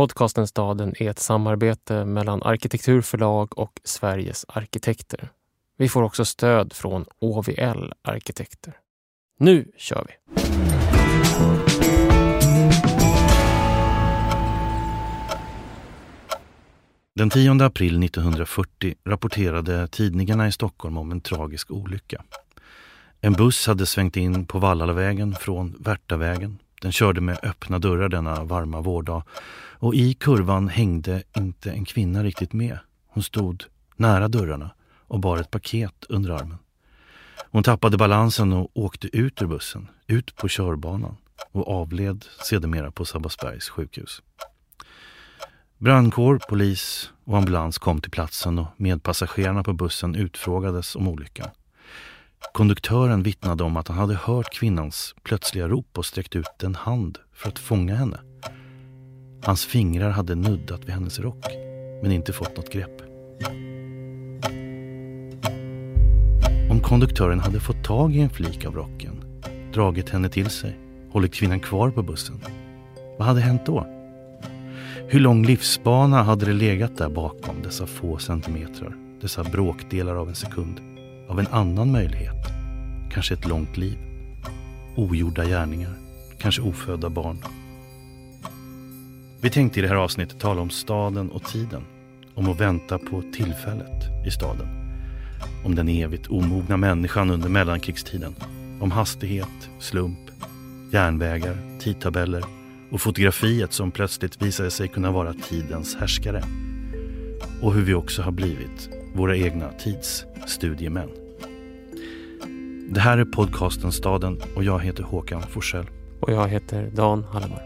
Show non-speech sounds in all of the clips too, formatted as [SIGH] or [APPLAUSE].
Podcasten Staden är ett samarbete mellan Arkitekturförlag och Sveriges arkitekter. Vi får också stöd från OVL Arkitekter. Nu kör vi! Den 10 april 1940 rapporterade tidningarna i Stockholm om en tragisk olycka. En buss hade svängt in på Vallalavägen från Värtavägen. Den körde med öppna dörrar denna varma vårdag och i kurvan hängde inte en kvinna riktigt med. Hon stod nära dörrarna och bar ett paket under armen. Hon tappade balansen och åkte ut ur bussen, ut på körbanan och avled sedermera på Sabbatsbergs sjukhus. Brandkår, polis och ambulans kom till platsen och medpassagerarna på bussen utfrågades om olyckan. Konduktören vittnade om att han hade hört kvinnans plötsliga rop och sträckt ut en hand för att fånga henne. Hans fingrar hade nuddat vid hennes rock, men inte fått något grepp. Om konduktören hade fått tag i en flik av rocken, dragit henne till sig, hållit kvinnan kvar på bussen, vad hade hänt då? Hur lång livsbana hade det legat där bakom dessa få centimeter, dessa bråkdelar av en sekund? Av en annan möjlighet. Kanske ett långt liv. Ogjorda gärningar. Kanske ofödda barn. Vi tänkte i det här avsnittet tala om staden och tiden. Om att vänta på tillfället i staden. Om den evigt omogna människan under mellankrigstiden. Om hastighet, slump, järnvägar, tidtabeller och fotografiet som plötsligt visade sig kunna vara tidens härskare. Och hur vi också har blivit våra egna tidsstudiemän. Det här är podcasten Staden och jag heter Håkan Forsell. Och jag heter Dan Hallemar.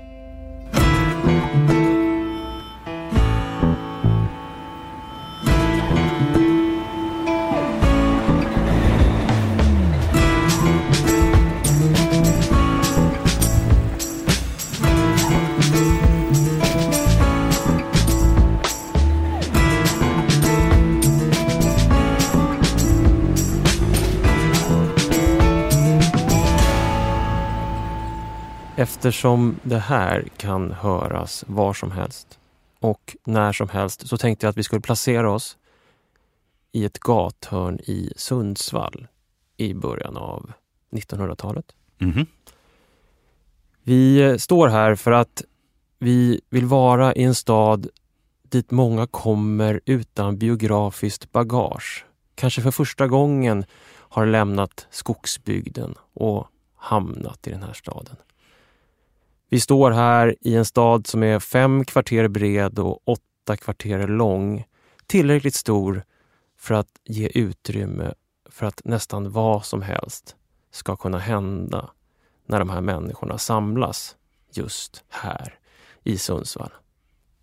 Eftersom det här kan höras var som helst och när som helst så tänkte jag att vi skulle placera oss i ett gathörn i Sundsvall i början av 1900-talet. Mm -hmm. Vi står här för att vi vill vara i en stad dit många kommer utan biografiskt bagage. Kanske för första gången har lämnat skogsbygden och hamnat i den här staden. Vi står här i en stad som är fem kvarter bred och åtta kvarter lång. Tillräckligt stor för att ge utrymme för att nästan vad som helst ska kunna hända när de här människorna samlas just här i Sundsvall.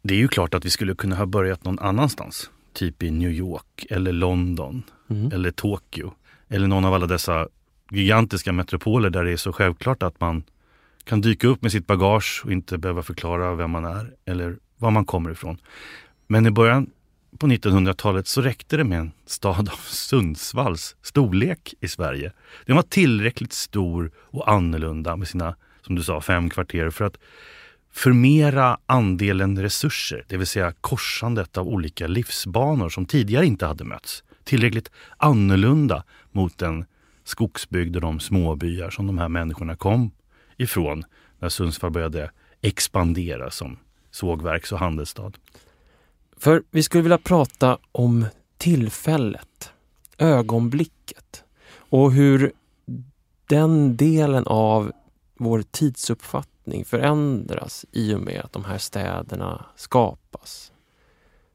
Det är ju klart att vi skulle kunna ha börjat någon annanstans. Typ i New York eller London mm. eller Tokyo. Eller någon av alla dessa gigantiska metropoler där det är så självklart att man kan dyka upp med sitt bagage och inte behöva förklara vem man är eller var man kommer ifrån. Men i början på 1900-talet så räckte det med en stad av [LAUGHS] Sundsvalls storlek i Sverige. Den var tillräckligt stor och annorlunda med sina, som du sa, fem kvarter för att förmera andelen resurser, det vill säga korsandet av olika livsbanor som tidigare inte hade mötts. Tillräckligt annorlunda mot den skogsbygd och de småbyar som de här människorna kom ifrån när Sundsvall började expandera som sågverks och handelsstad. För vi skulle vilja prata om tillfället, ögonblicket och hur den delen av vår tidsuppfattning förändras i och med att de här städerna skapas.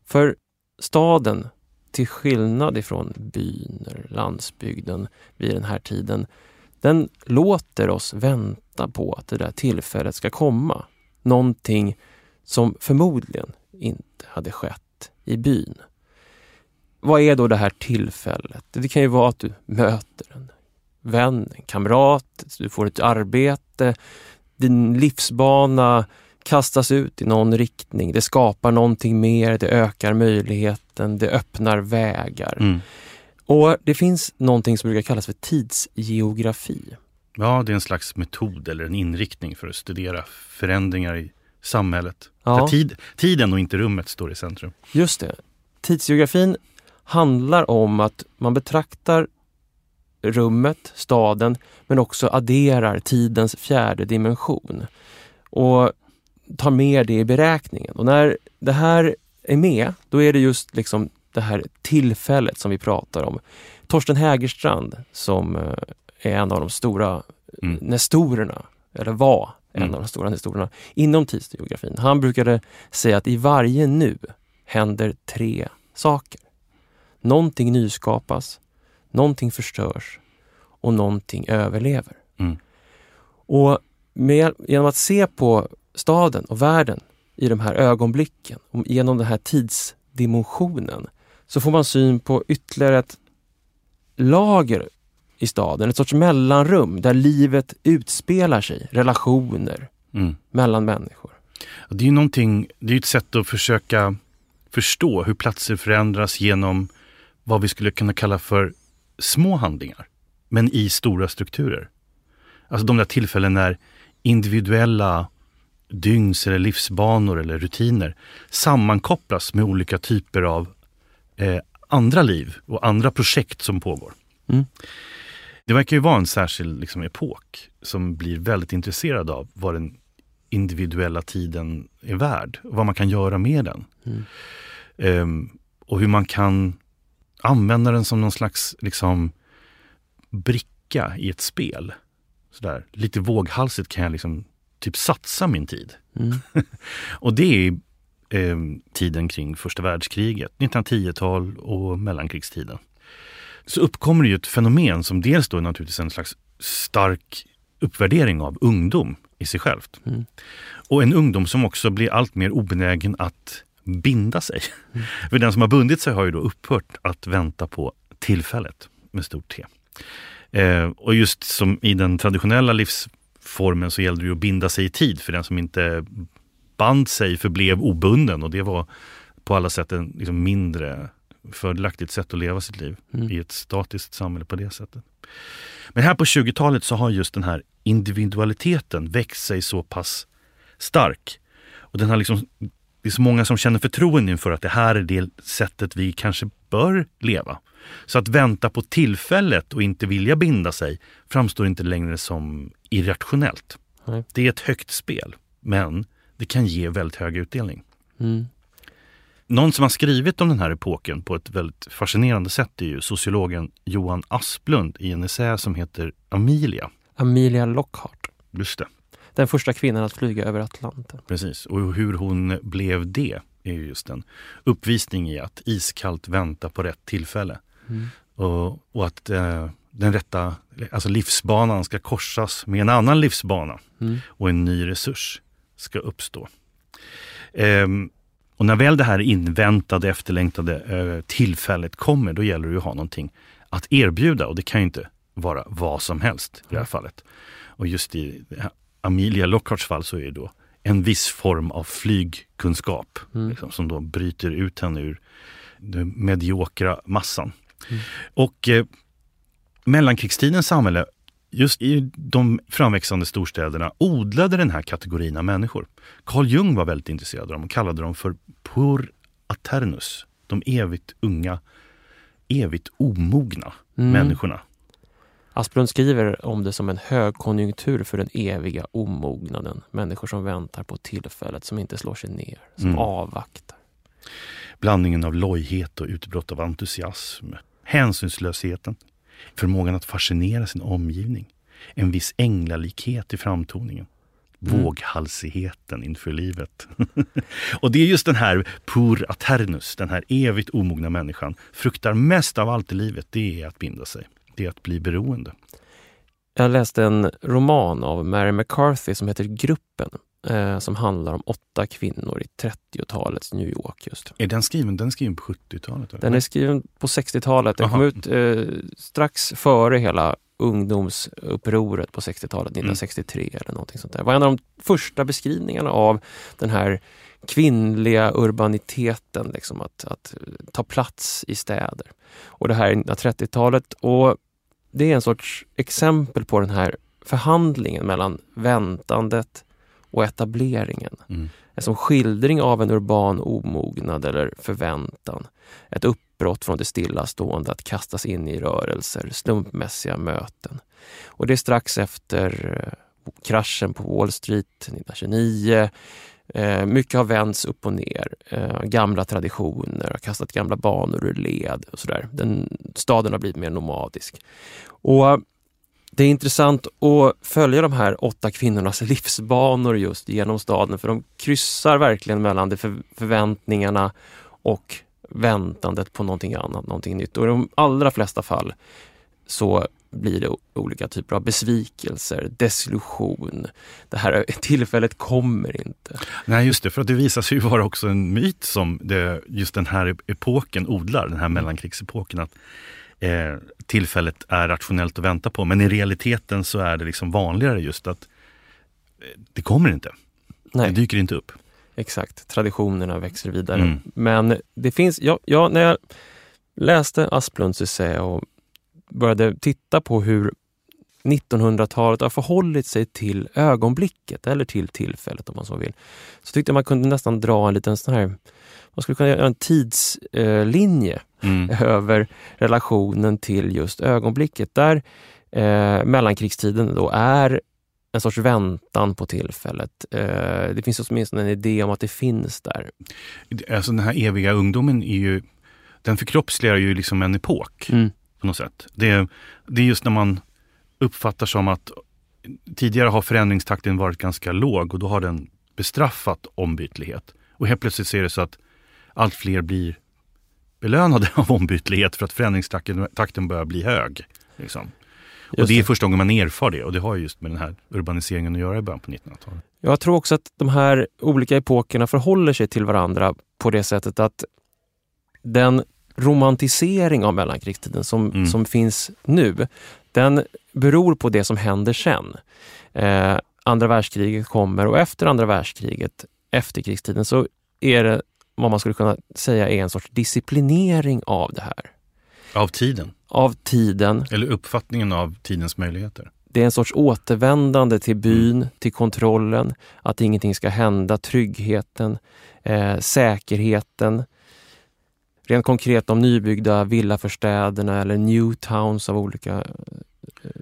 För staden, till skillnad ifrån byn eller landsbygden vid den här tiden, den låter oss vänta på att det där tillfället ska komma. Någonting som förmodligen inte hade skett i byn. Vad är då det här tillfället? Det kan ju vara att du möter en vän, en kamrat, du får ett arbete, din livsbana kastas ut i någon riktning. Det skapar någonting mer, det ökar möjligheten, det öppnar vägar. Mm. Och Det finns någonting som brukar kallas för tidsgeografi. Ja, det är en slags metod eller en inriktning för att studera förändringar i samhället. Ja. Tid, tiden och inte rummet står i centrum. Just det. Tidsgeografin handlar om att man betraktar rummet, staden, men också adderar tidens fjärde dimension. Och tar med det i beräkningen. Och när det här är med, då är det just liksom det här tillfället som vi pratar om. Torsten Hägerstrand som eh, är en av de stora mm. nestorerna, eller var en mm. av de stora nestorerna inom tidsgeografin. Han brukade säga att i varje nu händer tre saker. Någonting nyskapas, någonting förstörs och någonting överlever. Mm. Och med, genom att se på staden och världen i de här ögonblicken, genom den här tidsdimensionen, så får man syn på ytterligare ett lager i staden, ett sorts mellanrum där livet utspelar sig, relationer mm. mellan människor. Det är ju någonting, det är ett sätt att försöka förstå hur platser förändras genom vad vi skulle kunna kalla för små handlingar, men i stora strukturer. Alltså de där tillfällen när individuella dygns eller livsbanor eller rutiner sammankopplas med olika typer av eh, andra liv och andra projekt som pågår. Mm. Det verkar ju vara en särskild liksom, epok som blir väldigt intresserad av vad den individuella tiden är värd och vad man kan göra med den. Mm. Um, och hur man kan använda den som någon slags liksom, bricka i ett spel. Sådär. Lite våghalsigt kan jag liksom typ satsa min tid. Mm. [LAUGHS] och det är eh, tiden kring första världskriget, 1910-tal och mellankrigstiden. Så uppkommer det ju ett fenomen som dels då är naturligtvis en slags stark uppvärdering av ungdom i sig självt. Mm. Och en ungdom som också blir allt mer obenägen att binda sig. Mm. För den som har bundit sig har ju då upphört att vänta på tillfället med stort T. Eh, och just som i den traditionella livsformen så gällde det ju att binda sig i tid för den som inte band sig förblev obunden och det var på alla sätt en liksom mindre fördelaktigt sätt att leva sitt liv mm. i ett statiskt samhälle på det sättet. Men här på 20-talet så har just den här individualiteten växt sig så pass stark. Och den har liksom, det är så många som känner förtroende inför att det här är det sättet vi kanske bör leva. Så att vänta på tillfället och inte vilja binda sig framstår inte längre som irrationellt. Nej. Det är ett högt spel, men det kan ge väldigt hög utdelning. Mm. Någon som har skrivit om den här epoken på ett väldigt fascinerande sätt är ju sociologen Johan Asplund i en essä som heter Amelia. Amelia Lockhart. Just det. Den första kvinnan att flyga över Atlanten. Precis, och hur hon blev det är just en uppvisning i att iskallt vänta på rätt tillfälle. Mm. Och, och, att eh, den rätta alltså livsbanan ska korsas med en annan livsbana mm. och en ny resurs ska uppstå. Ehm, och när väl det här inväntade, efterlängtade eh, tillfället kommer, då gäller det att ha någonting att erbjuda och det kan ju inte vara vad som helst i det här fallet. Och just i Amelia Lockharts fall så är det då en viss form av flygkunskap mm. liksom, som då bryter ut henne ur den mediokra massan. Mm. Och eh, mellankrigstidens samhälle just i de framväxande storstäderna odlade den här kategorin av människor. Carl Jung var väldigt intresserad av dem och kallade dem för pur aternus. De evigt unga, evigt omogna mm. människorna. Asplund skriver om det som en högkonjunktur för den eviga omognaden. Människor som väntar på tillfället, som inte slår sig ner, som mm. avvaktar. Blandningen av lojhet och utbrott av entusiasm. Hänsynslösheten, Förmågan att fascinera sin omgivning. En viss änglalikhet i framtoningen. Mm. Våghalsigheten inför livet. [LAUGHS] och det är just den här pur aternus, den här evigt omogna människan, fruktar mest av allt i livet, det är att binda sig. Det är att bli beroende. Jag läste en roman av Mary McCarthy som heter Gruppen eh, som handlar om åtta kvinnor i 30-talets New York. just. Är den skriven, den är skriven på 70-talet? Den är skriven på 60-talet. Den Aha. kom ut eh, strax före hela ungdomsupproret på 60-talet, 1963 mm. eller någonting sånt där. Det var en av de första beskrivningarna av den här kvinnliga urbaniteten, liksom att, att ta plats i städer. Och det här är 1930-talet och det är en sorts exempel på den här förhandlingen mellan väntandet, och etableringen. Mm. Som skildring av en urban omognad eller förväntan. Ett uppbrott från det stillastående, att kastas in i rörelser, slumpmässiga möten. Och det är strax efter eh, kraschen på Wall Street 1929. Eh, mycket har vänts upp och ner. Eh, gamla traditioner har kastat gamla banor ur led och sådär. Den, staden har blivit mer nomadisk. Och det är intressant att följa de här åtta kvinnornas livsbanor just genom staden för de kryssar verkligen mellan de förväntningarna och väntandet på någonting annat, någonting nytt. Och i de allra flesta fall så blir det olika typer av besvikelser, desillusion. Det här [LAUGHS] tillfället kommer inte. Nej, just det, för att det visar sig ju vara också en myt som det, just den här epoken odlar, den här mellankrigsepoken. Att eh, tillfället är rationellt att vänta på. Men i realiteten så är det liksom vanligare just att eh, det kommer inte. Nej. Det dyker inte upp. Exakt, traditionerna växer vidare. Mm. Men det finns, ja, ja, när jag läste Asplunds essä och började titta på hur 1900-talet har förhållit sig till ögonblicket eller till tillfället om man så vill. Så tyckte jag man kunde nästan dra en liten sån här, man skulle kunna göra en tidslinje mm. över relationen till just ögonblicket. Där eh, mellankrigstiden då är en sorts väntan på tillfället. Eh, det finns åtminstone en idé om att det finns där. Alltså den här eviga ungdomen är ju, den förkroppsligar ju liksom en epok mm. på något sätt. Det, det är just när man uppfattar som att tidigare har förändringstakten varit ganska låg och då har den bestraffat ombytlighet. Och helt plötsligt ser det så att allt fler blir belönade [LAUGHS] av ombytlighet för att förändringstakten börjar bli hög. Liksom. Och det är första gången man erfar det och det har just med den här urbaniseringen att göra i början på 1900-talet. Jag tror också att de här olika epokerna förhåller sig till varandra på det sättet att den romantisering av mellankrigstiden som, mm. som finns nu, den beror på det som händer sen. Eh, andra världskriget kommer och efter andra världskriget, efterkrigstiden, så är det vad man skulle kunna säga är en sorts disciplinering av det här. Av tiden? Av tiden. Eller uppfattningen av tidens möjligheter? Det är en sorts återvändande till byn, mm. till kontrollen, att ingenting ska hända, tryggheten, eh, säkerheten. Rent konkret de nybyggda villaförstäderna eller new towns av olika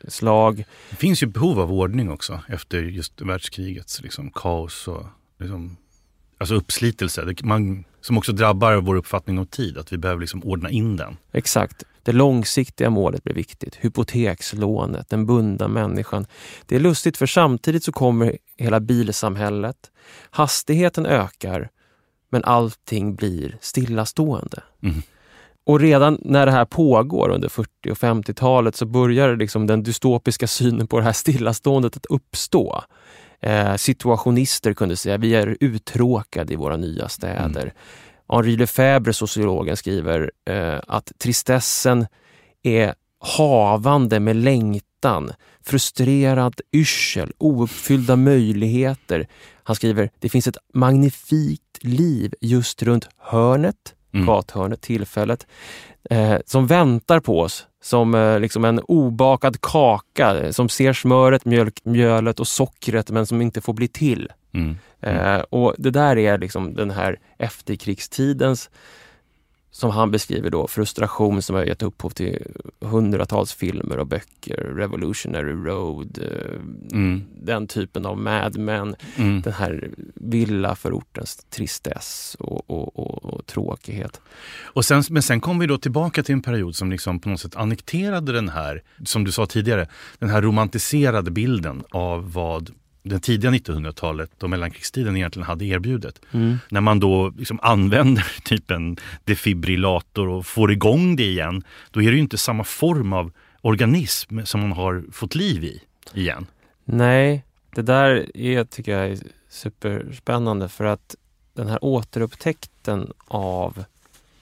slag. Det finns ju behov av ordning också efter just världskrigets liksom, kaos och liksom, alltså uppslitelse. Man, som också drabbar vår uppfattning om tid, att vi behöver liksom ordna in den. Exakt. Det långsiktiga målet blir viktigt. Hypotekslånet, den bundna människan. Det är lustigt för samtidigt så kommer hela bilsamhället. Hastigheten ökar men allting blir stillastående. Mm. Och redan när det här pågår under 40 och 50-talet så börjar liksom den dystopiska synen på det här stillaståendet att uppstå. Eh, situationister kunde säga vi är uttråkade i våra nya städer. Mm. Henri Lefebvre, sociologen, skriver eh, att tristessen är havande med längtan, frustrerad yrsel, ouppfyllda möjligheter. Han skriver, det finns ett magnifikt liv just runt hörnet, mm. gathörnet, tillfället, eh, som väntar på oss som eh, liksom en obakad kaka eh, som ser smöret, mjölk, mjölet och sockret men som inte får bli till. Mm. Mm. Eh, och Det där är liksom den här efterkrigstidens som han beskriver då, frustration som har gett upphov till hundratals filmer och böcker. Revolutionary Road, eh, mm. den typen av Mad Men. Mm. Den här villaförortens tristess och, och, och, och, tråkighet. Och sen, men sen kom vi då tillbaka till en period som liksom på något sätt annekterade den här, som du sa tidigare, den här romantiserade bilden av vad det tidiga 1900-talet och mellankrigstiden egentligen hade erbjudit. Mm. När man då liksom använder [LAUGHS] typ en defibrillator och får igång det igen, då är det ju inte samma form av organism som man har fått liv i igen. Nej, det där är, tycker jag är superspännande för att den här återupptäckten av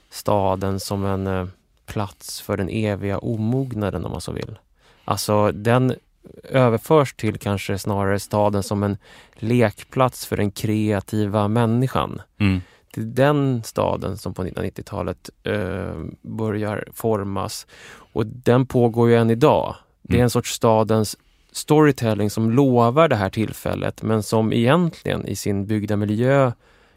staden som en eh, plats för den eviga omognaden om man så vill. Alltså den överförs till kanske snarare staden som en lekplats för den kreativa människan. Mm. Det är den staden som på 1990-talet eh, börjar formas och den pågår ju än idag. Det är mm. en sorts stadens storytelling som lovar det här tillfället men som egentligen i sin byggda miljö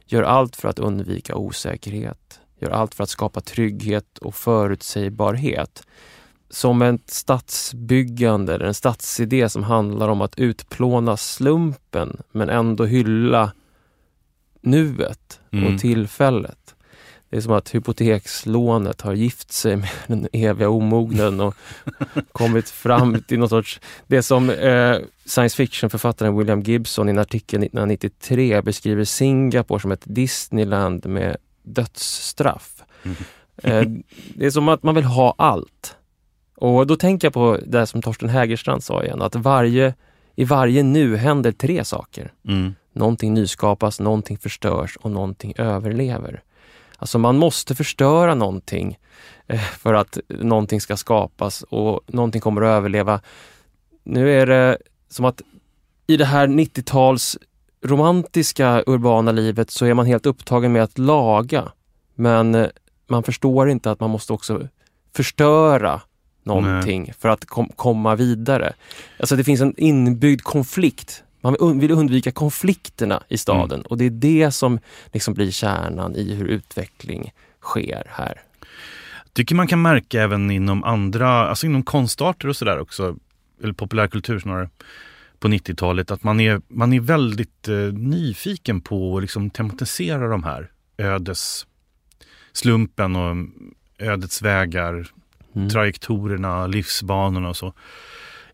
gör allt för att undvika osäkerhet, gör allt för att skapa trygghet och förutsägbarhet. Som ett stadsbyggande eller en stadsidé som handlar om att utplåna slumpen men ändå hylla nuet mm. och tillfället. Det är som att hypotekslånet har gift sig med [LAUGHS] den eviga omognaden och [LAUGHS] kommit fram till någon sorts... Det som eh, science fiction-författaren William Gibson i en artikel 1993 beskriver Singapore som ett Disneyland med dödsstraff. Mm. eh, det är som att man vill ha allt. Och då tänker jag på det som Torsten Hägerstrand sa igen, att varje, i varje nu händer tre saker. Mm. Någonting nyskapas, någonting förstörs och någonting överlever. Alltså man måste förstöra någonting eh, för att någonting ska skapas och någonting kommer att överleva. Nu är det som att i det här 90-tals romantiska urbana livet så är man helt upptagen med att laga. Men eh, man förstår inte att man måste också förstöra någonting Nej. för att kom komma vidare. Alltså det finns en inbyggd konflikt man vill undvika konflikterna i staden mm. och det är det som liksom blir kärnan i hur utveckling sker här. Tycker man kan märka även inom andra, alltså inom konstarter och sådär också, eller populärkultur snarare, på 90-talet att man är, man är väldigt eh, nyfiken på att liksom tematisera de här ödes slumpen och ödets vägar, mm. trajektorerna, livsbanorna och så.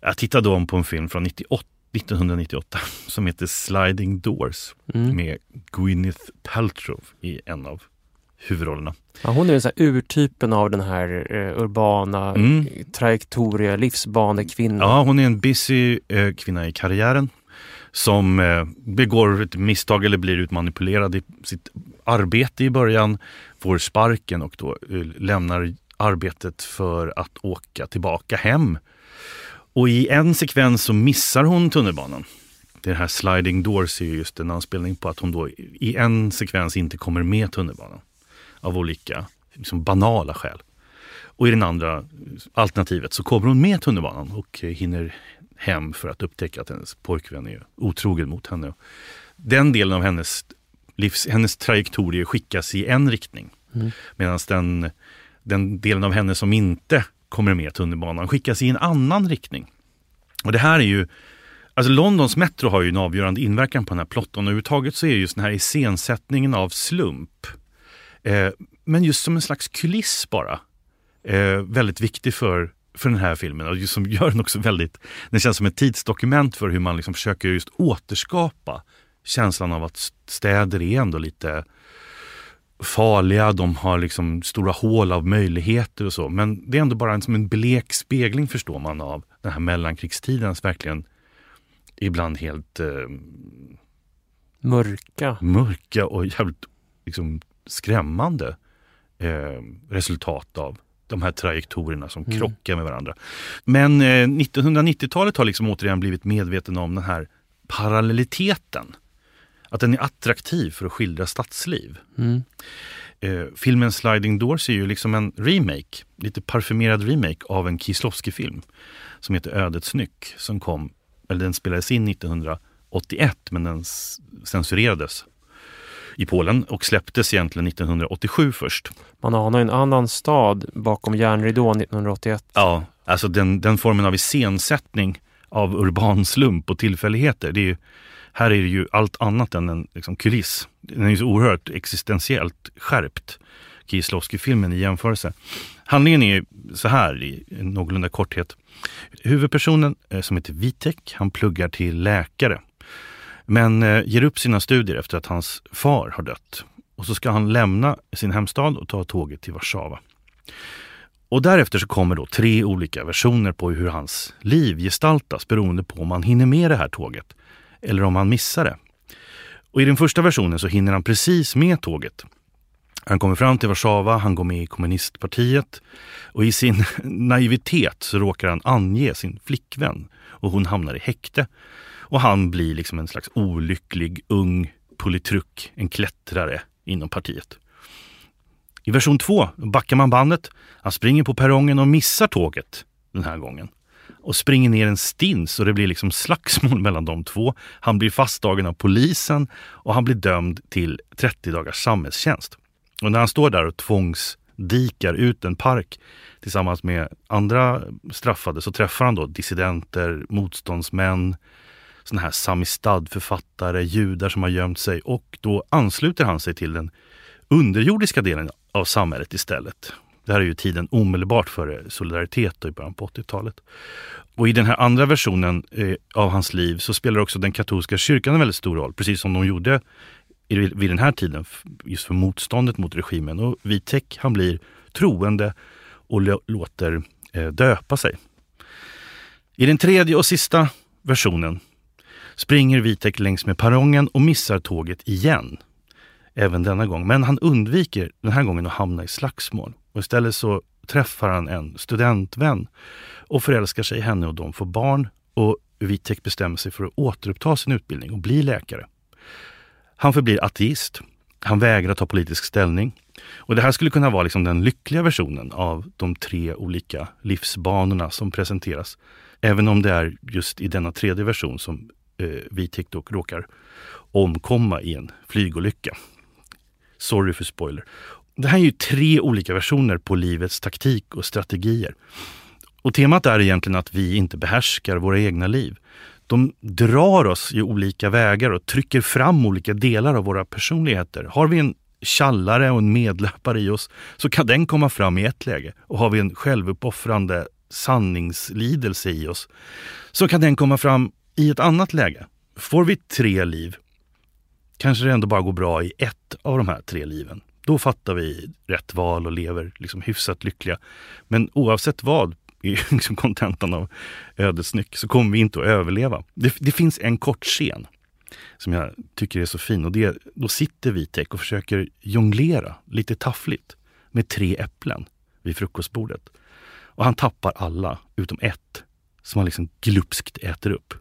Jag tittade om på en film från 98 1998 [LAUGHS] som heter Sliding Doors mm. med Gwyneth Paltrow i en av huvudrollerna. Ja, hon är så urtypen av den här eh, urbana mm. trajektoria, livsbanekvinnan. Ja, hon är en busy eh, kvinna i karriären som eh, begår ett misstag eller blir utmanipulerad i sitt arbete i början, får sparken och då eh, lämnar arbetet för att åka tillbaka hem och i en sekvens så missar hon tunnelbanan. Det här Sliding Doors är just en anspelning på att hon då i en sekvens inte kommer med tunnelbanan. Av olika liksom banala skäl. Och i den andra alternativet så kommer hon med tunnelbanan och hinner hem för att upptäcka att hennes pojkvän är otrogen mot henne. Den delen av hennes, livs, hennes trajektorie skickas i en riktning. Mm. Medan den, den delen av henne som inte kommer med tunnelbanan skickas i en annan riktning. Och det här är ju Alltså Londons Metro har ju en avgörande inverkan på den här plotten. Och överhuvudtaget så är just den här iscensättningen av slump, eh, men just som en slags kuliss bara, eh, väldigt viktig för, för den här filmen. Och som gör den också väldigt, den känns som ett tidsdokument för hur man liksom försöker just återskapa känslan av att städer är ändå lite farliga, de har liksom stora hål av möjligheter och så. Men det är ändå bara en, som en blek spegling förstår man av den här mellankrigstidens verkligen ibland helt eh, mörka. mörka och jävligt liksom, skrämmande eh, resultat av de här trajektorierna som mm. krockar med varandra. Men eh, 1990-talet har liksom återigen blivit medveten om den här parallelliteten att den är attraktiv för att skildra stadsliv. Mm. Eh, filmen Sliding Doors är ju liksom en remake, lite parfymerad remake av en Kieslowski-film som heter Ödets nyck som kom, eller den spelades in 1981 men den censurerades i Polen och släpptes egentligen 1987 först. Man anar en annan stad bakom järnridån 1981. Ja, alltså den, den formen av iscensättning av urban slump och tillfälligheter. Det är här är det ju allt annat än en liksom, kuliss. Den är ju så oerhört existentiellt skärpt, Kieslowski-filmen i jämförelse. Handlingen är så här i någorlunda korthet. Huvudpersonen eh, som heter Vitek, han pluggar till läkare. Men eh, ger upp sina studier efter att hans far har dött. Och så ska han lämna sin hemstad och ta tåget till Warszawa. Och därefter så kommer då tre olika versioner på hur hans liv gestaltas beroende på om han hinner med det här tåget eller om han missar det. Och I den första versionen så hinner han precis med tåget. Han kommer fram till Warszawa, han går med i kommunistpartiet och i sin [LAUGHS] naivitet så råkar han ange sin flickvän och hon hamnar i häkte. Och han blir liksom en slags olycklig ung politruk, en klättrare inom partiet. I version två backar man bandet, han springer på perrongen och missar tåget den här gången och springer ner en stins och det blir liksom slagsmål [LAUGHS] mellan de två. Han blir fastdagen av polisen och han blir dömd till 30 dagars samhällstjänst. Och när han står där och tvångsdikar ut en park tillsammans med andra straffade så träffar han då dissidenter, motståndsmän, såna här samistad-författare, judar som har gömt sig och då ansluter han sig till den underjordiska delen av samhället istället. Det här är ju tiden omedelbart före Solidaritet i början på 80-talet. Och i den här andra versionen eh, av hans liv så spelar också den katolska kyrkan en väldigt stor roll, precis som de gjorde vid den här tiden, just för motståndet mot regimen. Och Vitek, han blir troende och låter eh, döpa sig. I den tredje och sista versionen springer Vitek längs med perrongen och missar tåget igen. Även denna gång. Men han undviker den här gången att hamna i slagsmål. Och istället så träffar han en studentvän och förälskar sig i henne och de får barn. Och Vitek bestämmer sig för att återuppta sin utbildning och bli läkare. Han förblir ateist. Han vägrar ta politisk ställning. Och det här skulle kunna vara liksom den lyckliga versionen av de tre olika livsbanorna som presenteras. Även om det är just i denna tredje version som eh, Vitek råkar omkomma i en flygolycka. Sorry för spoiler. Det här är ju tre olika versioner på livets taktik och strategier. Och temat är egentligen att vi inte behärskar våra egna liv. De drar oss i olika vägar och trycker fram olika delar av våra personligheter. Har vi en tjallare och en medlöpare i oss så kan den komma fram i ett läge. Och har vi en självuppoffrande sanningslidelse i oss så kan den komma fram i ett annat läge. Får vi tre liv kanske det ändå bara går bra i ett av de här tre liven. Då fattar vi rätt val och lever liksom hyfsat lyckliga. Men oavsett vad är [LAUGHS] liksom kontentan av Ödesnyck så kommer vi inte att överleva. Det, det, finns en kort scen som jag tycker är så fin och det, då sitter Vitek och försöker jonglera lite taffligt med tre äpplen vid frukostbordet. Och han tappar alla utom ett som han liksom glupskt äter upp.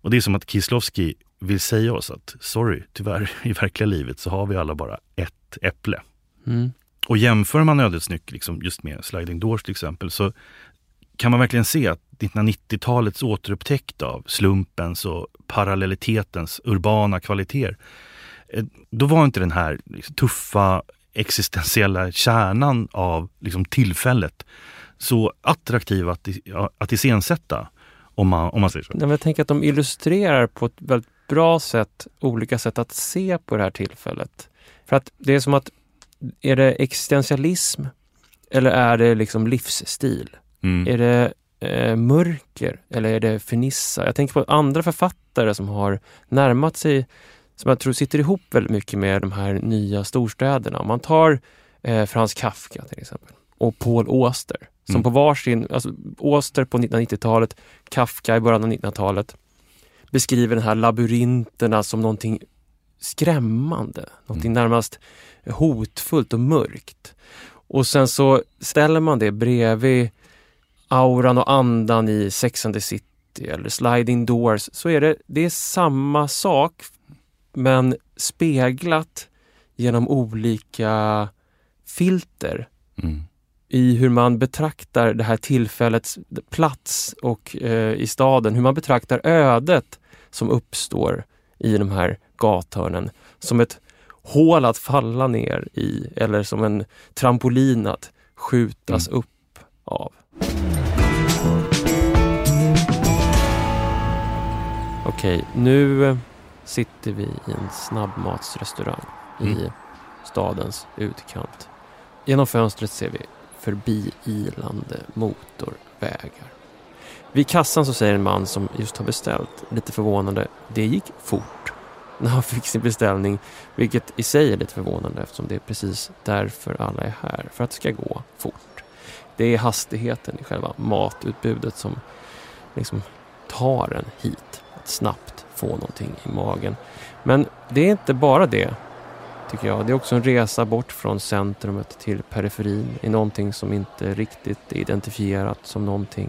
Och det är som att Kieslowski vill säga oss att sorry, tyvärr [LAUGHS] i verkliga livet så har vi alla bara ett äpple. Mm. Och jämför man Ödets nyck liksom just med Sliding Doors till exempel så kan man verkligen se att 1990-talets återupptäckt av slumpens och parallellitetens urbana kvaliteter. Eh, då var inte den här liksom tuffa existentiella kärnan av liksom tillfället så attraktiv att, att iscensätta. Om man, om man säger så. Jag tänker att de illustrerar på ett väldigt bra sätt olika sätt att se på det här tillfället. För att det är som att, är det existentialism eller är det liksom livsstil? Mm. Är det eh, mörker eller är det fernissa? Jag tänker på andra författare som har närmat sig, som jag tror sitter ihop väldigt mycket med de här nya storstäderna. Om man tar eh, Frans Kafka till exempel och Paul Auster som mm. på varsin, alltså Auster på 1990-talet, Kafka i början av 1900-talet beskriver den här labyrinterna som någonting skrämmande, någonting mm. närmast hotfullt och mörkt. Och sen så ställer man det bredvid auran och andan i Sex and the City eller Sliding Doors så är det, det är samma sak men speglat genom olika filter. Mm i hur man betraktar det här tillfällets plats och eh, i staden, hur man betraktar ödet som uppstår i de här gathörnen som ett hål att falla ner i eller som en trampolin att skjutas mm. upp av. Okej, nu sitter vi i en snabbmatsrestaurang mm. i stadens utkant. Genom fönstret ser vi förbi ilande motorvägar. Vid kassan så säger en man som just har beställt, lite förvånande, det gick fort [LAUGHS] när han fick sin beställning, vilket i sig är lite förvånande eftersom det är precis därför alla är här, för att det ska gå fort. Det är hastigheten i själva matutbudet som liksom tar en hit, att snabbt få någonting i magen. Men det är inte bara det tycker jag. Det är också en resa bort från centrumet till periferin i någonting som inte riktigt är identifierat som någonting.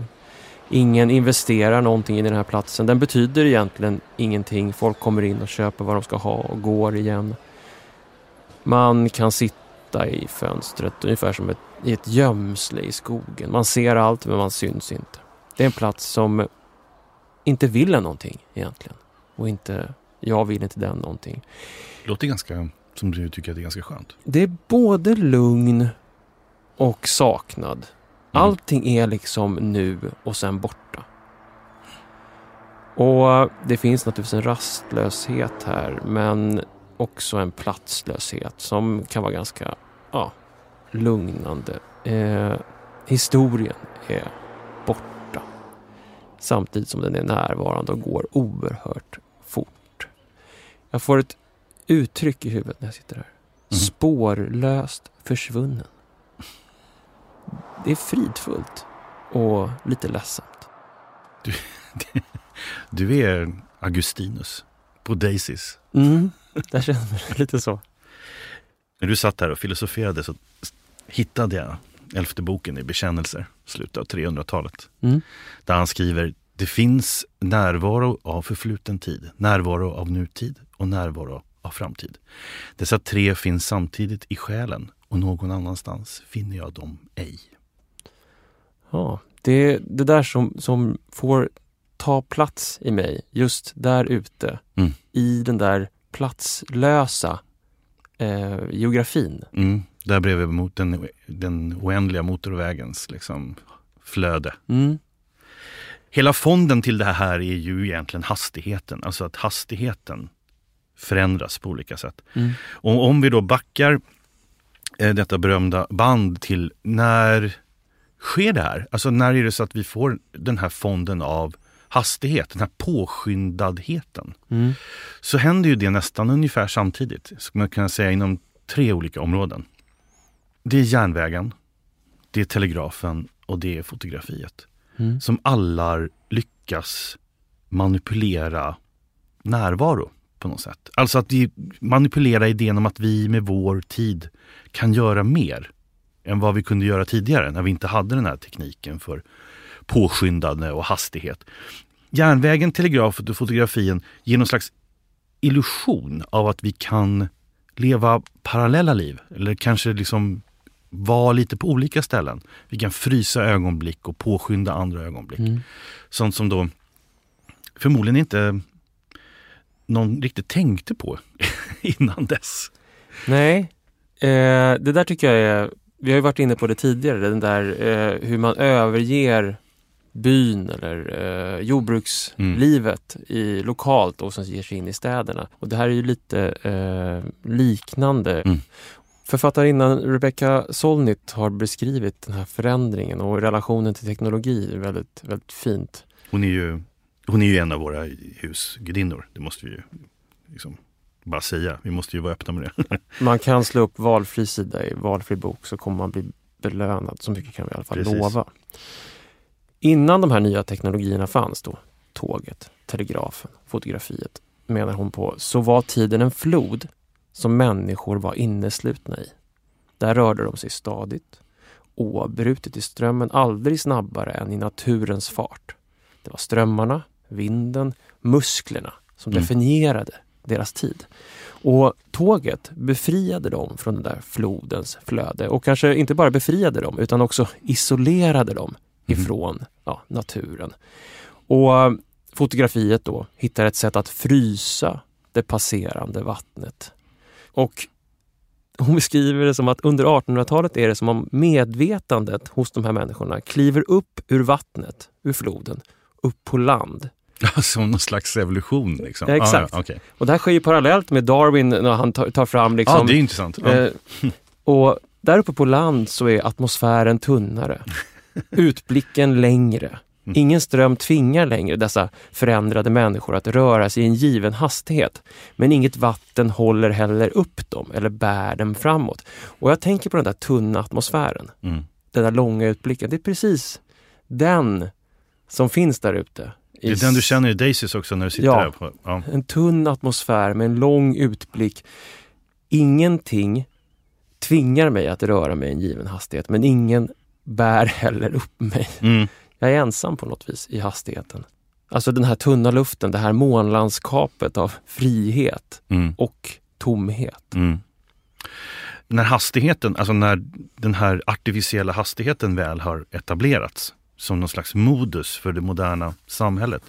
Ingen investerar någonting i den här platsen. Den betyder egentligen ingenting. Folk kommer in och köper vad de ska ha och går igen. Man kan sitta i fönstret ungefär som ett, i ett gömsle i skogen. Man ser allt men man syns inte. Det är en plats som inte vill en någonting egentligen. Och inte, jag vill inte den någonting. Låter ganska, som du tycker att det är ganska skönt. Det är både lugn och saknad. Mm. Allting är liksom nu och sen borta. Och det finns naturligtvis en rastlöshet här, men också en platslöshet som kan vara ganska ja, lugnande. Eh, historien är borta. Samtidigt som den är närvarande och går oerhört fort. Jag får ett uttryck i huvudet när jag sitter här. Mhm. Spårlöst försvunnen. Det är fridfullt och lite ledsamt. Du [LAUGHS] är Augustinus på Daisys. Mm, jag känner mig lite så. När du satt här och filosoferade så hittade jag elfte boken i Bekännelser, slutet av 300-talet. Mm. Där han skriver Det finns närvaro av förfluten tid, närvaro av nutid och närvaro av framtid. Dessa tre finns samtidigt i själen och någon annanstans finner jag dem ej. Ja, det är det där som, som får ta plats i mig, just där ute. Mm. I den där platslösa eh, geografin. Mm. Där bredvid mot den, den oändliga motorvägens liksom, flöde. Mm. Hela fonden till det här är ju egentligen hastigheten. Alltså att hastigheten förändras på olika sätt. Mm. Och om vi då backar eh, detta berömda band till när sker det här? Alltså när är det så att vi får den här fonden av hastighet, den här påskyndadheten? Mm. Så händer ju det nästan ungefär samtidigt, skulle man kunna säga inom tre olika områden. Det är järnvägen, det är telegrafen och det är fotografiet. Mm. Som alla lyckas manipulera närvaro på något sätt. Alltså att vi manipulerar idén om att vi med vår tid kan göra mer än vad vi kunde göra tidigare när vi inte hade den här tekniken för påskyndande och hastighet. Järnvägen, telegrafet och fotografin ger någon slags illusion av att vi kan leva parallella liv eller kanske liksom vara lite på olika ställen. Vi kan frysa ögonblick och påskynda andra ögonblick. Mm. Sånt som då förmodligen inte någon riktigt tänkte på [LAUGHS] innan dess. Nej, eh, det där tycker jag är, vi har ju varit inne på det tidigare, den där eh, hur man överger byn eller eh, jordbrukslivet i, lokalt och sen ger sig in i städerna. Och det här är ju lite eh, liknande. Mm. Författarinnan Rebecca Solnit har beskrivit den här förändringen och relationen till teknologi väldigt, väldigt fint. Hon är ju, hon är ju en av våra husgudinnor. Det måste vi ju liksom bara säga. Vi måste ju vara öppna med det. [LAUGHS] Man kan slå upp valfri sida i valfri bok så kommer man bli belönad. Så mycket kan vi i alla fall Precis. lova. Innan de här nya teknologierna fanns då, tåget, telegrafen, fotografiet, menar hon på, så var tiden en flod som människor var inneslutna i. Där rörde de sig stadigt, oavbrutet i strömmen, aldrig snabbare än i naturens fart. Det var strömmarna, vinden, musklerna som Mm. definierade deras tid. Och tåget befriade dem från den där flodens flöde och kanske inte bara befriade dem utan också isolerade dem Mhm. ifrån ja, naturen. Och eh, fotografiet då hittar ett sätt att frysa det passerande vattnet. Och hon beskriver det som att under 1800-talet är det som om medvetandet hos de här människorna kliver upp ur vattnet, ur floden, upp på land. [LAUGHS] Som någon slags evolution. Liksom. Ja, exakt. Ah, okej. Och det här sker ju parallellt med Darwin när han tar, fram ah, liksom... det är intressant. Eh, och där uppe på land så är atmosfären tunnare. [LAUGHS] Utblicken längre. Mm. Ingen ström tvingar längre dessa förändrade människor att röra sig i en given hastighet. Men inget vatten håller heller upp dem eller bär dem framåt. Och jag tänker på den där tunna atmosfären. Mm. Den där långa utblicken. Det är precis den som finns där ute. Det är den du känner i Daisys också när du sitter Ja. där. På, ja. En tunn atmosfär med en lång utblick. Ingenting tvingar mig att röra mig i en given hastighet, men ingen bär heller upp mig. Mm. Jag är ensam på något vis i hastigheten. Alltså den här tunna luften, det här månlandskapet av frihet Mm. och tomhet. Mm. När hastigheten, alltså när den här artificiella hastigheten väl har etablerats som någon slags modus för det moderna samhället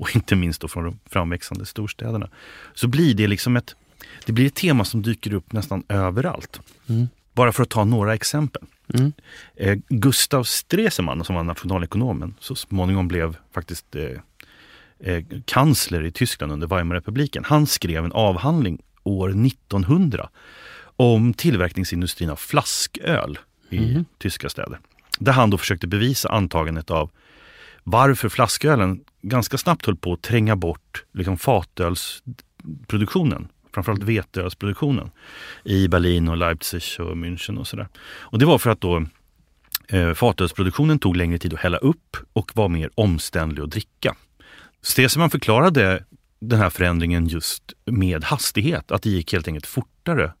och inte minst då från de framväxande storstäderna, så blir det liksom ett, det blir ett tema som dyker upp nästan överallt. Mm. Bara för att ta några exempel. Mm. Eh, Gustav Stresemann som var nationalekonomen, så småningom blev faktiskt eh, eh, kansler i Tyskland under Weimarrepubliken. Han skrev en avhandling år 1900 om tillverkningsindustrin av flasköl i mm. tyska städer. Där han då försökte bevisa antagandet av varför flaskölen ganska snabbt höll på att tränga bort liksom fatölsproduktionen framförallt veteölsproduktionen i Berlin och Leipzig och München och sådär. Och det var för att då eh, fatölsproduktionen tog längre tid att hälla upp och var mer omständlig att dricka. Steseman förklarade den här förändringen just med hastighet, att det gick helt enkelt fortare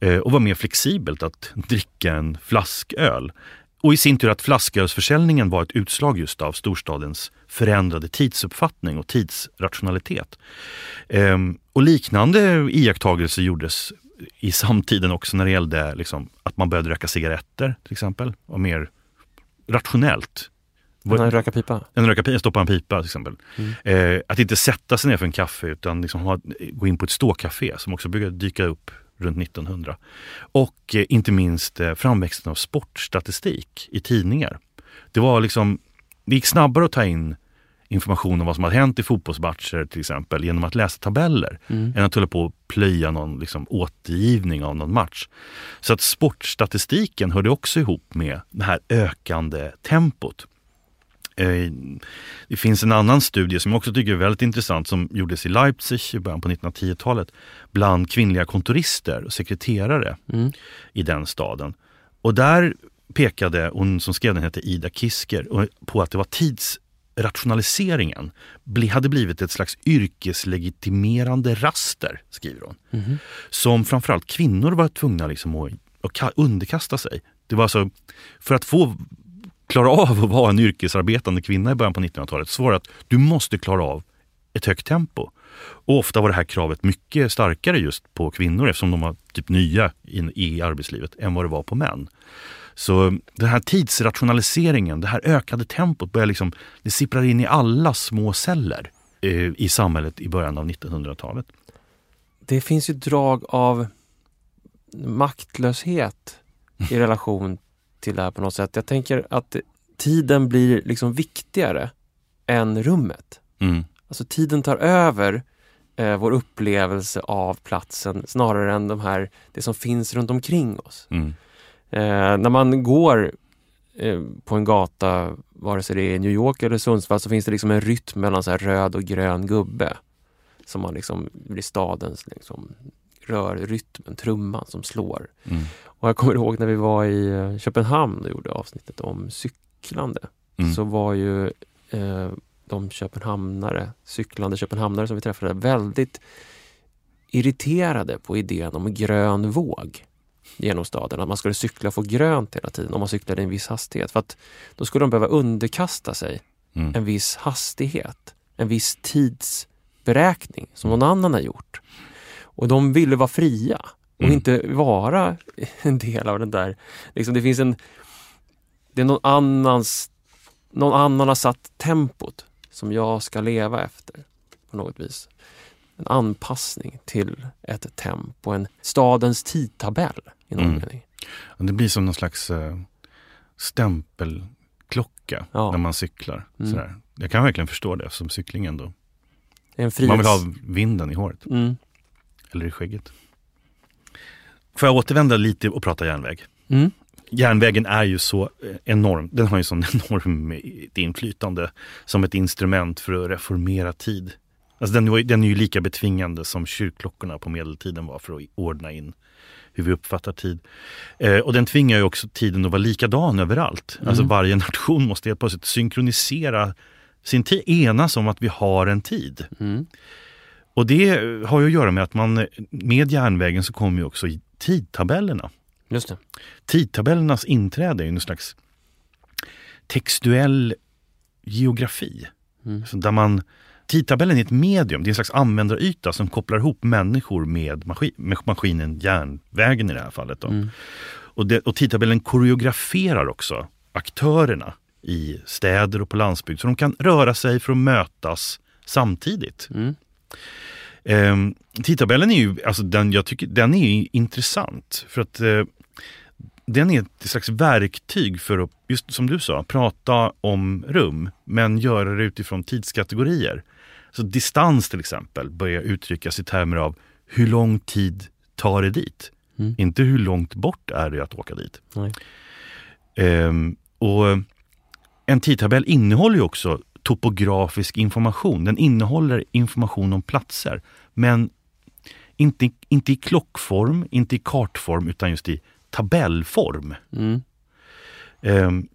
eh, och var mer flexibelt att dricka en flasköl och i sin tur att flaskölsförsäljningen var ett utslag just av storstadens förändrade tidsuppfattning och tidsrationalitet. Ehm, och liknande iakttagelser gjordes i samtiden också när det gällde liksom, att man började röka cigaretter till exempel. Och mer rationellt. Än att röka pipa? Än att röka pipa, stoppa en pipa till exempel. Mm. Eh, att inte sätta sig ner för en kaffe utan liksom ha, gå in på ett ståkafé som också började dyka upp runt 1900. Och eh, inte minst eh, framväxten av sportstatistik i tidningar. Det var liksom, det gick snabbare att ta in information om vad som hade hänt i fotbollsmatcher till exempel genom att läsa tabeller mm. än att hålla på och plöja någon liksom, återgivning av någon match. Så att sportstatistiken hörde också ihop med det här ökande tempot. Eh, det finns en annan studie som jag också tycker är väldigt intressant som gjordes i Leipzig i början på 1910-talet bland kvinnliga kontorister och sekreterare mm. i den staden. Och där pekade hon som skrev den hette Ida Kisker på att det var tidsrationaliseringen hade blivit ett slags yrkeslegitimerande raster, skriver hon. Mm. Som framförallt kvinnor var tvungna liksom att, att underkasta sig. Det var alltså för att få klara av att vara en yrkesarbetande kvinna i början på 1900-talet så var det att du måste klara av ett högt tempo. Och ofta var det här kravet mycket starkare just på kvinnor eftersom de var typ nya i, i arbetslivet än vad det var på män. Så den här tidsrationaliseringen, det här ökade tempot, börjar liksom, det sipprar in i alla små celler eh, i samhället i början av 1900-talet. Det finns ju drag av maktlöshet i relation till det här på något sätt. Jag tänker att tiden blir liksom viktigare än rummet. Mm. Alltså tiden tar över eh, vår upplevelse av platsen snarare än de här, det som finns runt omkring oss. Mm. Eh, när man går eh, på en gata, vare sig det är New York eller Sundsvall, så finns det liksom en rytm mellan så röd och grön gubbe. Som man liksom blir stadens liksom, rör rytmen, trumman som slår. Mm. Och jag kommer ihåg när vi var i eh, Köpenhamn och gjorde avsnittet om cyklande. Mm. Så var ju eh, de köpenhamnare, cyklande köpenhamnare som vi träffade väldigt irriterade på idén om grön våg genom staden. Att man skulle cykla och få grönt hela tiden om man cyklade i en viss hastighet. För att då skulle de behöva underkasta sig mm. en viss hastighet, en viss tidsberäkning som någon annan har gjort. Och de ville vara fria och mm. inte vara [LAUGHS] en del av den där... Liksom det finns en... Det är någon annans... Någon annan har satt tempot som jag ska leva efter på något vis. En anpassning till ett tempo, en stadens tidtabell i någon mm. mening. Det blir som någon slags uh, stämpelklocka ja. när man cyklar. Mm. Sådär. Jag kan verkligen förstå det som cyklingen då. Man vill ha vinden i håret. Mm. Eller i skägget. Får jag återvända lite och prata järnväg? Mm. Järnvägen är ju så eh, enorm, den har ju sån [LAUGHS] enorm inflytande som ett instrument för att reformera tid. Alltså den, den är ju lika betvingande som kyrkklockorna på medeltiden var för att ordna in hur vi uppfattar tid. Eh, och den tvingar ju också tiden att vara likadan överallt. Mm. Alltså varje [LAUGHS] nation måste helt plötsligt synkronisera sin tid, enas om att vi har en tid. Mm. Och det har ju att göra med att man med järnvägen så kommer ju också tidtabellerna. Just det. Tidtabellernas inträde är en slags textuell geografi. Mm. där man, tidtabellen är ett medium, det är en slags användaryta som kopplar ihop människor med, maskin, med maskinen, järnvägen i det här fallet. Mm. Och, det, och tidtabellen koreograferar också aktörerna i städer och på landsbygd. Så de kan röra sig för att mötas samtidigt. Mm. Eh, tidtabellen är ju, alltså den, jag tycker, den är intressant för att eh, den är ett slags verktyg för att, just som du sa, prata om rum men göra det utifrån tidskategorier. Så distans till exempel börjar uttryckas i termer av hur lång tid tar det dit? Mm. Inte hur långt bort är det att åka dit. Ehm, och en tidtabell innehåller ju också topografisk information. Den innehåller information om platser. Men inte, inte i klockform, inte i kartform utan just i tabellform. Mm. Ehm,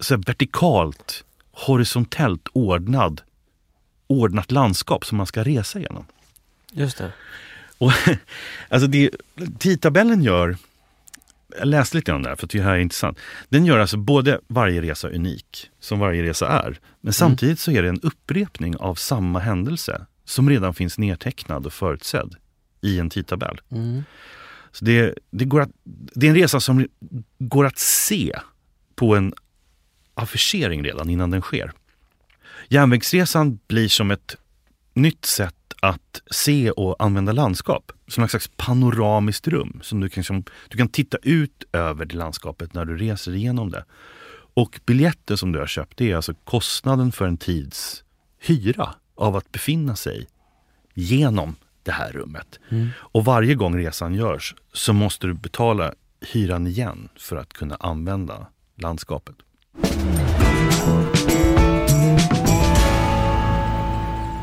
så vertikalt, horisontellt ordnad, ordnat landskap som man ska resa genom. Just det. Och, [LAUGHS] alltså det, tidtabellen gör, jag läste lite om det här för att det här är intressant. Den gör alltså både varje resa unik, som varje resa är, men samtidigt mm. så är det en upprepning av samma händelse som redan finns nedtecknad och förutsedd i en tidtabell. Mm. Så det, det, går att, det är en resa som går att se på en affischering redan innan den sker. Järnvägsresan blir som ett nytt sätt att se och använda landskap. Som ett slags panoramiskt rum. Som du, kan, som, du kan titta ut över det landskapet när du reser igenom det. Och biljetten som du har köpt det är alltså kostnaden för en tids hyra av att befinna sig genom det här rummet. Mm. Och varje gång resan görs så måste du betala hyran igen för att kunna använda landskapet.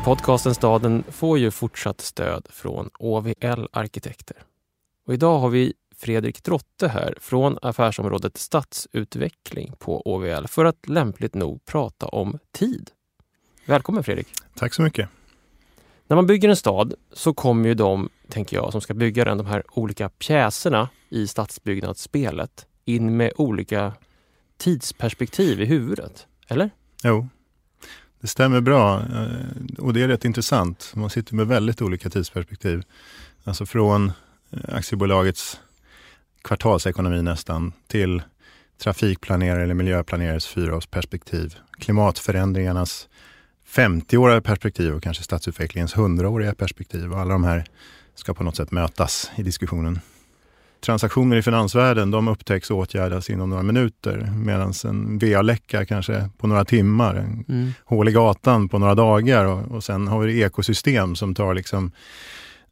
Podcasten Staden får ju fortsatt stöd från OVL Arkitekter. Och idag har vi Fredrik Drotte här från affärsområdet stadsutveckling på OVL för att lämpligt nog prata om tid. Välkommen Fredrik! Tack så mycket! När man bygger en stad så kommer ju de, tänker jag, som ska bygga den, de här olika pjäserna i stadsbyggnadsspelet in med olika tidsperspektiv i huvudet. Eller? Jo, det stämmer bra eh, och det är rätt intressant. Man sitter med väldigt olika tidsperspektiv. Alltså från eh, aktiebolagets kvartalsekonomi nästan till trafikplanerare eller miljöplanerares fyraårsperspektiv. Klimatförändringarnas 50-åriga perspektiv och kanske stadsutvecklingens 100-åriga perspektiv. Och alla de här ska på något sätt mötas i diskussionen. Transaktioner i finansvärlden de upptäcks och åtgärdas inom några minuter medan en VA-läcka kanske på några timmar, en mm. hål i gatan på några dagar och, och sen har vi ekosystem som tar liksom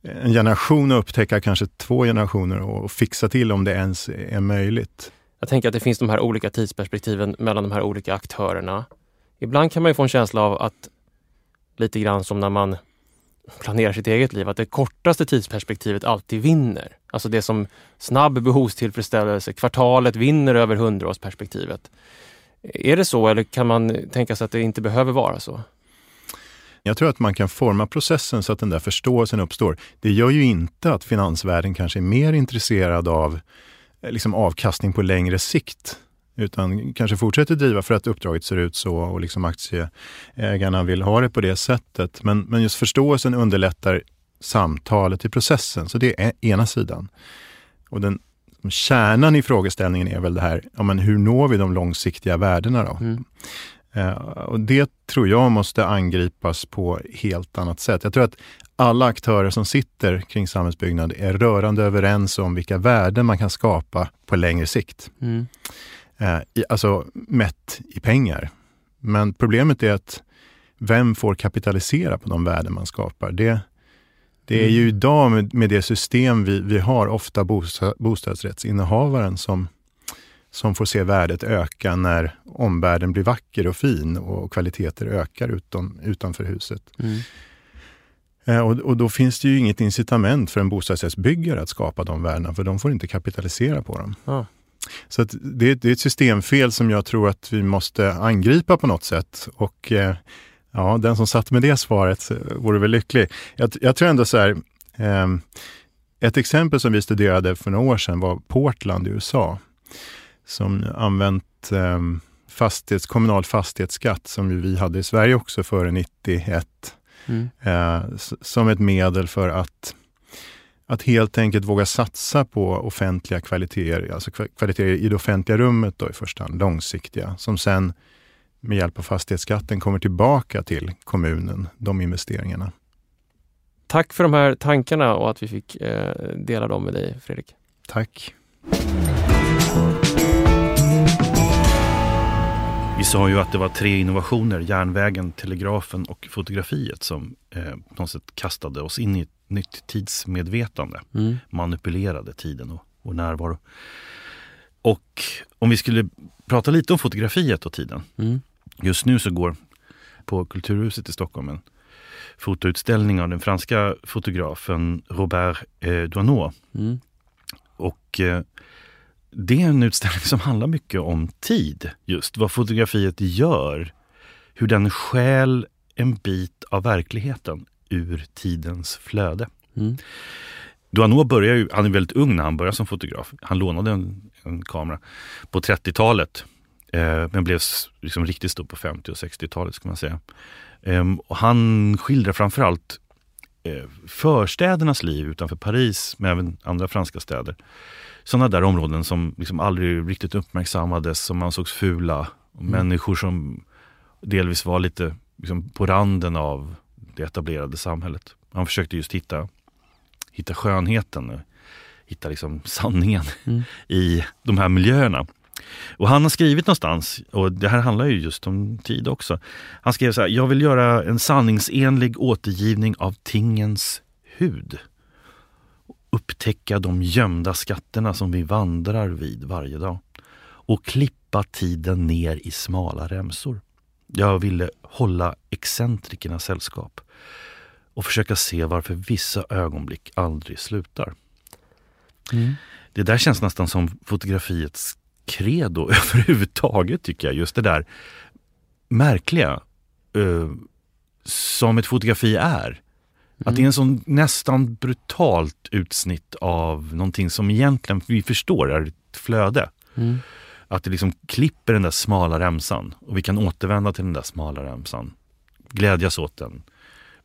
en generation att upptäcka, kanske två generationer och fixa till om det ens är möjligt. Jag tänker att det finns de här olika tidsperspektiven mellan de här olika aktörerna. Ibland kan man ju få en känsla av att lite grann som när man planerar sitt eget liv, att det kortaste tidsperspektivet alltid vinner. Alltså det som snabb behovstillfredsställelse, kvartalet vinner över hundraårsperspektivet. Är det så eller kan man tänka sig att det inte behöver vara så? Jag tror att man kan forma processen så att den där förståelsen uppstår. Det gör ju inte att finansvärlden kanske är mer intresserad av eh, liksom avkastning på längre sikt utan kanske fortsätter driva för att uppdraget ser ut så och liksom aktieägarna vill ha det på det sättet. Men, men just förståelsen underlättar samtalet i processen, så det är ena sidan. Och den kärnan i frågeställningen är väl det här, ja, men hur når vi de långsiktiga värdena då? Mm. Uh, och det tror jag måste angripas på helt annat sätt. Jag tror att alla aktörer som sitter kring samhällsbyggnad är rörande överens om vilka värden man kan skapa på längre sikt. Mm eh, i, alltså mätt i pengar. Men problemet är att vem får kapitalisera på de värden man skapar? Det, det är ju mm. idag med, med det system vi, vi har ofta bostad, bostadsrättsinnehavaren som, som får se värdet öka när omvärlden blir vacker och fin och kvaliteter ökar utom, utanför huset. Mm. Eh, och, och, då finns det ju inget incitament för en bostadsrättsbyggare att skapa de värdena, för de får inte kapitalisera på dem. Ah. Så det, det, är ett systemfel som jag tror att vi måste angripa på något sätt. Och eh, ja, den som satt med det svaret eh, vore väl lycklig. Jag, jag tror ändå så här, eh, ett exempel som vi studerade för några år sedan var Portland i USA, som använt eh, fastighets, kommunal fastighetsskatt, som vi hade i Sverige också före 91, mm. eh, som ett medel för att att helt enkelt våga satsa på offentliga kvaliteter, alltså kvaliteter i det offentliga rummet då i första hand, långsiktiga, som sen med hjälp av fastighetsskatten kommer tillbaka till kommunen, de investeringarna. Tack för de här tankarna och att vi fick eh, dela dem med dig, Fredrik. Tack. Vi sa ju att det var tre innovationer, järnvägen, telegrafen och fotografiet som eh, på något sätt kastade oss in i ett nytt tidsmedvetande. Mm. Manipulerade tiden och, och närvaro. Och om vi skulle prata lite om fotografiet och tiden. Mm. Just nu så går på Kulturhuset i Stockholm en fotoutställning av den franska fotografen Robert eh, Doisneau. Mm. Och eh, det är en utställning som handlar mycket om tid, just vad fotografiet gör. Hur den stjäl en bit av verkligheten ur tidens flöde. Mm. Duano börjar ju, han är väldigt ung när han började som fotograf. Han lånade en, en kamera på 30-talet. Eh, men blev liksom riktigt stor på 50 och 60-talet ska man säga. Eh, och han skildrar framförallt eh, förstädernas liv utanför Paris, men även andra franska städer. Sådana där områden som liksom aldrig riktigt uppmärksammades, som ansågs fula. Mm. Människor som delvis var lite liksom, på randen av det etablerade samhället. Han försökte just hitta, hitta skönheten, hitta liksom [LAUGHS] sanningen mm. i de här miljöerna. Och han har skrivit någonstans, och det här handlar ju just om tid också. Han skrev så här, jag vill göra en sanningsenlig återgivning av tingens hud. Upptäcka de gömda skatterna som vi vandrar vid varje dag. Och klippa tiden ner i smala remsor. Jag ville hålla excentrikerna sällskap och försöka se varför vissa ögonblick aldrig slutar. Mm. Det där känns nästan som fotografiets credo [LAUGHS] överhuvudtaget tycker jag. Just det där märkliga uh, som ett fotografi är. Mm. Att det är en sån nästan brutalt utsnitt av någonting som egentligen vi förstår är ett flöde. Mm. Att det liksom klipper den där smala remsan och vi kan återvända till den där smala remsan. Glädjas åt den,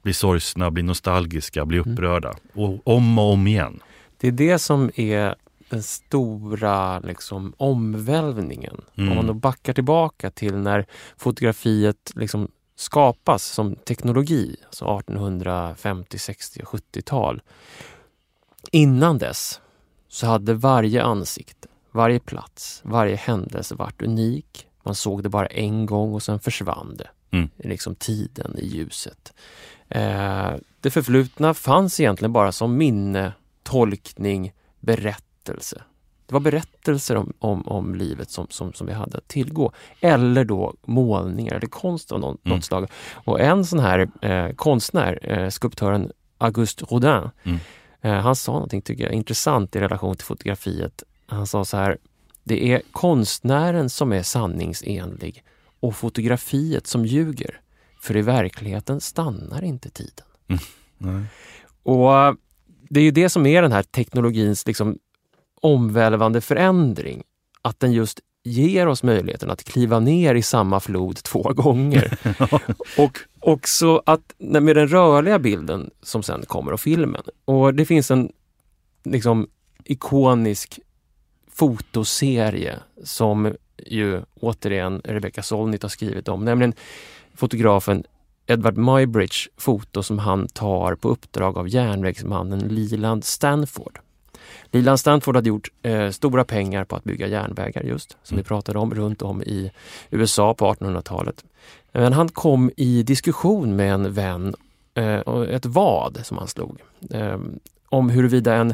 bli sorgsna, bli nostalgiska, bli mm. upprörda. Och om och om igen. Det är det som är den stora liksom, omvälvningen. Mm. Om man då backar tillbaka till när fotografiet liksom skapas som teknologi, alltså 1850, 60 och 70-tal. Innan dess så hade varje ansikte, varje plats, varje händelse varit unik. Man såg det bara en gång och sen försvann det. Mm. Liksom tiden i ljuset. Eh, det förflutna fanns egentligen bara som minne, tolkning, berättelse. Det var berättelser om, om, om livet som, som, som vi hade att tillgå. Eller då målningar eller konst av något, mm. något slag. Och en sån här eh, konstnär, eh, skulptören Auguste Rodin, mm. eh, han sa någonting tycker jag, intressant i relation till fotografiet. Han sa så här, det är konstnären som är sanningsenlig och fotografiet som ljuger. För i verkligheten stannar inte tiden. Mm. Och det är ju det som är den här teknologins liksom omvälvande förändring. Att den just ger oss möjligheten att kliva ner i samma flod två gånger. [LAUGHS] och också att med den rörliga bilden som sen kommer och filmen. Och det finns en liksom ikonisk fotoserie som ju återigen Rebecca Solnit har skrivit om, nämligen fotografen Edward Muybridge foto som han tar på uppdrag av järnvägsmannen Leland Stanford. Leland Stanford hade gjort eh, stora pengar på att bygga järnvägar just, som mm. vi pratade om, runt om i USA på 1800-talet. Men han kom i diskussion med en vän, eh, ett vad som han slog, eh, om huruvida en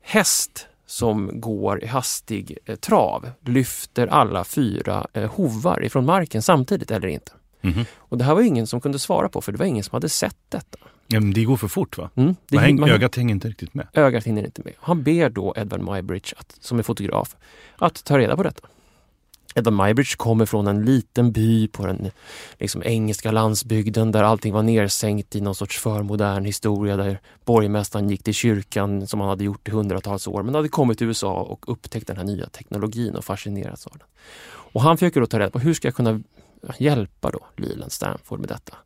häst som går i hastig eh, trav lyfter alla fyra eh, hovar ifrån marken samtidigt eller inte. Mm. Och det här var ingen som kunde svara på för det var ingen som hade sett detta. Ja, men det går för fort va? Mm, det, man häng, man, ögat hänger inte riktigt med. Ögat hinner inte med. Han ber då Edward Muybridge, att, som är fotograf, att ta reda på detta. Edward Muybridge kommer från en liten by på den liksom, engelska landsbygden där allting var nersänkt i någon sorts förmodern historia där borgmästaren gick till kyrkan som han hade gjort i hundratals år men hade kommit till USA och upptäckt den här nya teknologin och fascinerats av den. Och han försöker då ta reda på hur ska jag kunna hjälpa då Leland Stanford med detta.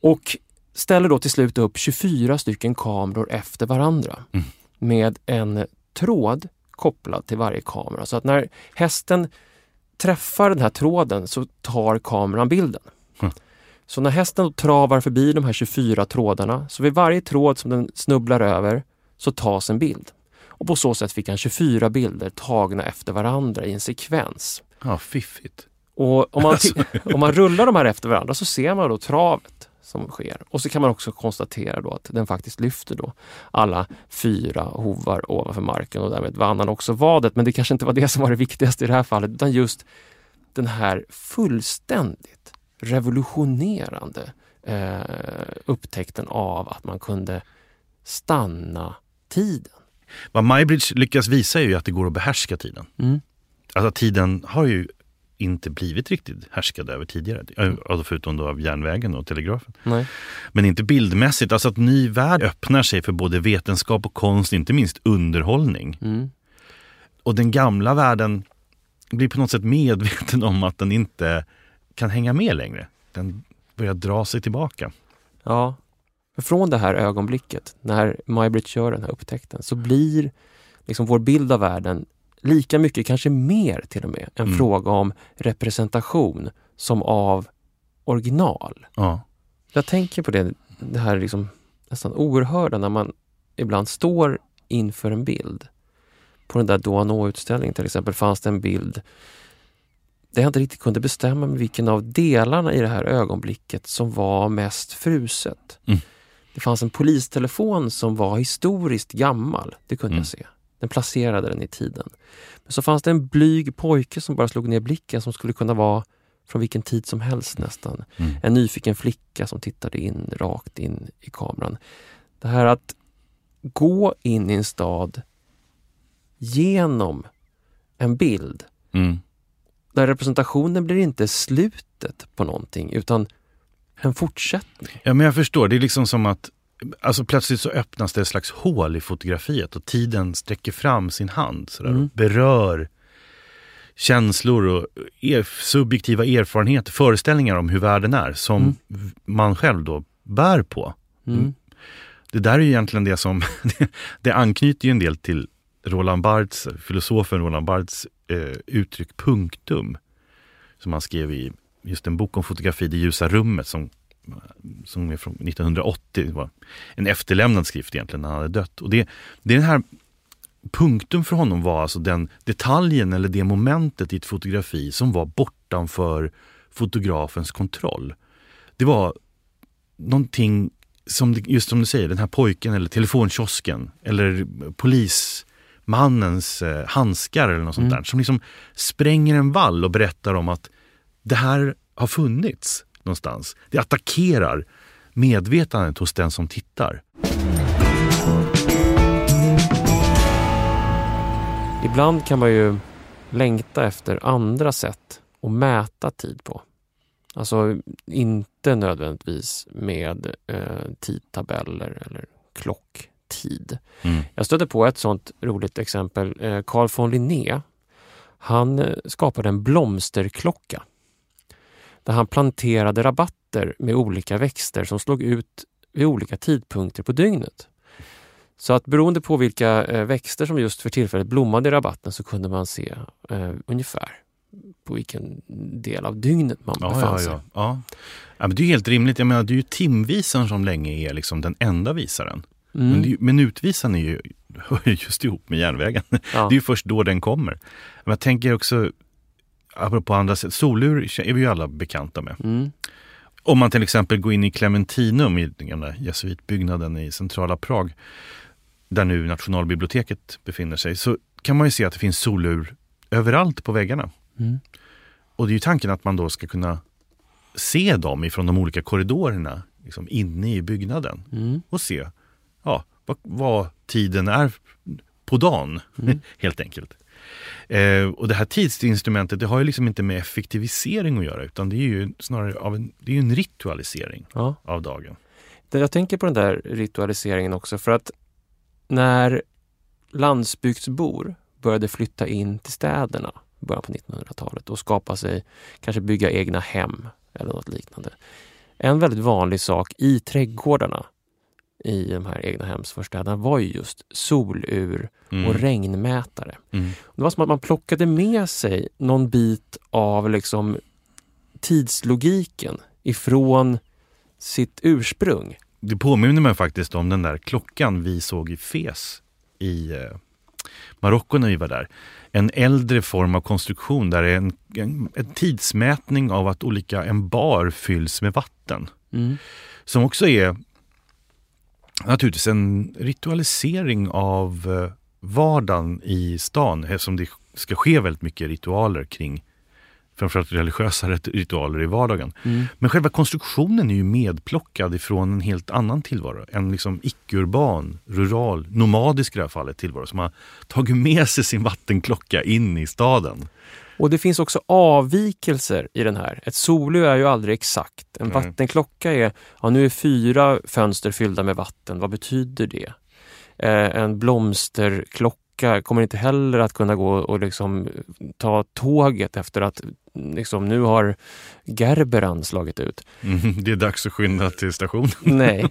Och ställer då till slut upp 24 stycken kameror efter varandra Mm. med en tråd kopplad till varje kamera. Så att när hästen träffar den här tråden så tar kameran bilden. Mm. Så när hästen travar förbi de här 24 trådarna, så vid varje tråd som den snubblar över så tas en bild. Och på så sätt fick han 24 bilder tagna efter varandra i en sekvens. Ja, fiffigt. Och om man, ti- om man rullar de här efter varandra så ser man då travet som sker. Och så kan man också konstatera då att den faktiskt lyfter då alla fyra hovar ovanför marken och därmed vann han också vadet. Men det kanske inte var det som var det viktigaste i det här fallet utan just den här fullständigt revolutionerande eh, upptäckten av att man kunde stanna tiden. Vad Mybridge lyckas visa är ju att det går att behärska tiden. Mm. Alltså tiden har ju inte blivit riktigt härskad över tidigare. Alltså förutom då av järnvägen och telegrafen. Nej. Men inte bildmässigt. Alltså att ny värld öppnar sig för både vetenskap och konst, inte minst underhållning. Mm. Och den gamla världen blir på något sätt medveten om att den inte kan hänga med längre. Den börjar dra sig tillbaka. Ja. Från det här ögonblicket, när Maj-Britt gör den här upptäckten, så blir liksom vår bild av världen lika mycket, kanske mer till och med, en Mm. fråga om representation som av original. Ja. Jag tänker på det, det här liksom nästan oerhörda när man ibland står inför en bild. På den där Douaneau-utställningen till exempel fanns det en bild där jag inte riktigt kunde bestämma mig vilken av delarna i det här ögonblicket som var mest fruset. Mm. Det fanns en polistelefon som var historiskt gammal, det kunde Mm. jag se. Den placerade den i tiden. Men så fanns det en blyg pojke som bara slog ner blicken som skulle kunna vara från vilken tid som helst nästan. Mm. En nyfiken flicka som tittade in rakt in i kameran. Det här att gå in i en stad genom en bild Mm. där representationen blir inte slutet på någonting utan en fortsättning. Ja, men jag förstår. Det är liksom som att alltså plötsligt så öppnas det ett slags hål i fotografiet och tiden sträcker fram sin hand sådär, Mm. och berör känslor och er, subjektiva erfarenheter, föreställningar om hur världen är som Mm. man själv då bär på. Mm. Mm. Det där är ju egentligen det som, [LAUGHS] det anknyter ju en del till Roland Barths, filosofen Roland Barths eh, uttryck punktum. Som han skrev i just en bok om fotografi, Det ljusa rummet som, som är från 1980. Det var en efterlämnad skrift egentligen när han hade dött. Och det, det är den här punktum för honom var alltså den detaljen eller det momentet i ett fotografi som var bortanför fotografens kontroll. Det var någonting som, just som du säger, den här pojken eller telefonkiosken eller polismannens eh, handskar eller något sånt Mm. där som liksom spränger en vall och berättar om att det här har funnits någonstans. Det attackerar medvetandet hos den som tittar. Ibland kan man ju längta efter andra sätt att mäta tid på. Alltså inte nödvändigtvis med eh, tidtabeller eller klocktid. Mm. Jag stötte på ett sånt roligt exempel. Eh, Carl von Linné, han eh, skapade en blomsterklocka där han planterade rabatter med olika växter som slog ut vid olika tidpunkter på dygnet. Så att beroende på vilka eh, växter som just för tillfället blommade i rabatten så kunde man se eh, ungefär på vilken del av dygnet man Ja, befann sig. ja. Ja. ja men det är helt rimligt. Jag menar, det är ju timvisaren som länge är liksom den enda visaren. Mm. Men ju- är ju, [LAUGHS] hör ju just ihop med järnvägen. ja. Det är ju först då den kommer. Men jag tänker också, apropå andra sätt, solur är vi ju alla bekanta med. Mm. Om man till exempel går in i Clementinum, i den gamla jesuitbyggnaden i centrala Prag, där nu nationalbiblioteket befinner sig, så kan man ju se att det finns solur överallt på väggarna. Mm. Och det är ju tanken att man då ska kunna se dem ifrån de olika korridorerna liksom inne i byggnaden Mm. och se ja, vad, vad tiden är på dagen, Mm. [LAUGHS] helt enkelt. Eh, och det här tidsinstrumentet det har ju liksom inte med effektivisering att göra utan det är ju snarare av en, det är en ritualisering Ja. av dagen. Jag tänker på den där ritualiseringen också för att när landsbygdsbor började flytta in till städerna i början på 1900-talet och skapa sig, kanske bygga egna hem eller något liknande. en väldigt vanlig sak i trädgårdarna i de här egna hemsförstäderna var ju just solur Mm. och regnmätare. Mm. Det var som att man plockade med sig någon bit av liksom tidslogiken ifrån sitt ursprung. Det påminner mig faktiskt om den där klockan vi såg i Fes i eh, Marocko när vi var där. En äldre form av konstruktion där det är en, en, en tidsmätning av att olika, en bar fylls med vatten. Mm. Som också är naturligtvis en ritualisering av eh, vardagen i stan eftersom det ska ske väldigt mycket ritualer kring framförallt religiösa rit- ritualer i vardagen. Mm. Men själva konstruktionen är ju medplockad ifrån en helt annan tillvaro. En liksom icke-urban, rural, nomadisk i det här fallet tillvaro som har tagit med sig sin vattenklocka in i staden. Och det finns också avvikelser i den här. Ett solur är ju aldrig exakt. En Nej. vattenklocka är, ja nu är fyra fönster fyllda med vatten. Vad betyder det? Eh, en blomsterklocka kommer inte heller att kunna gå och liksom ta tåget efter att liksom, nu har Gerberan slagit ut. Mm, det är dags att skynda till stationen. Nej.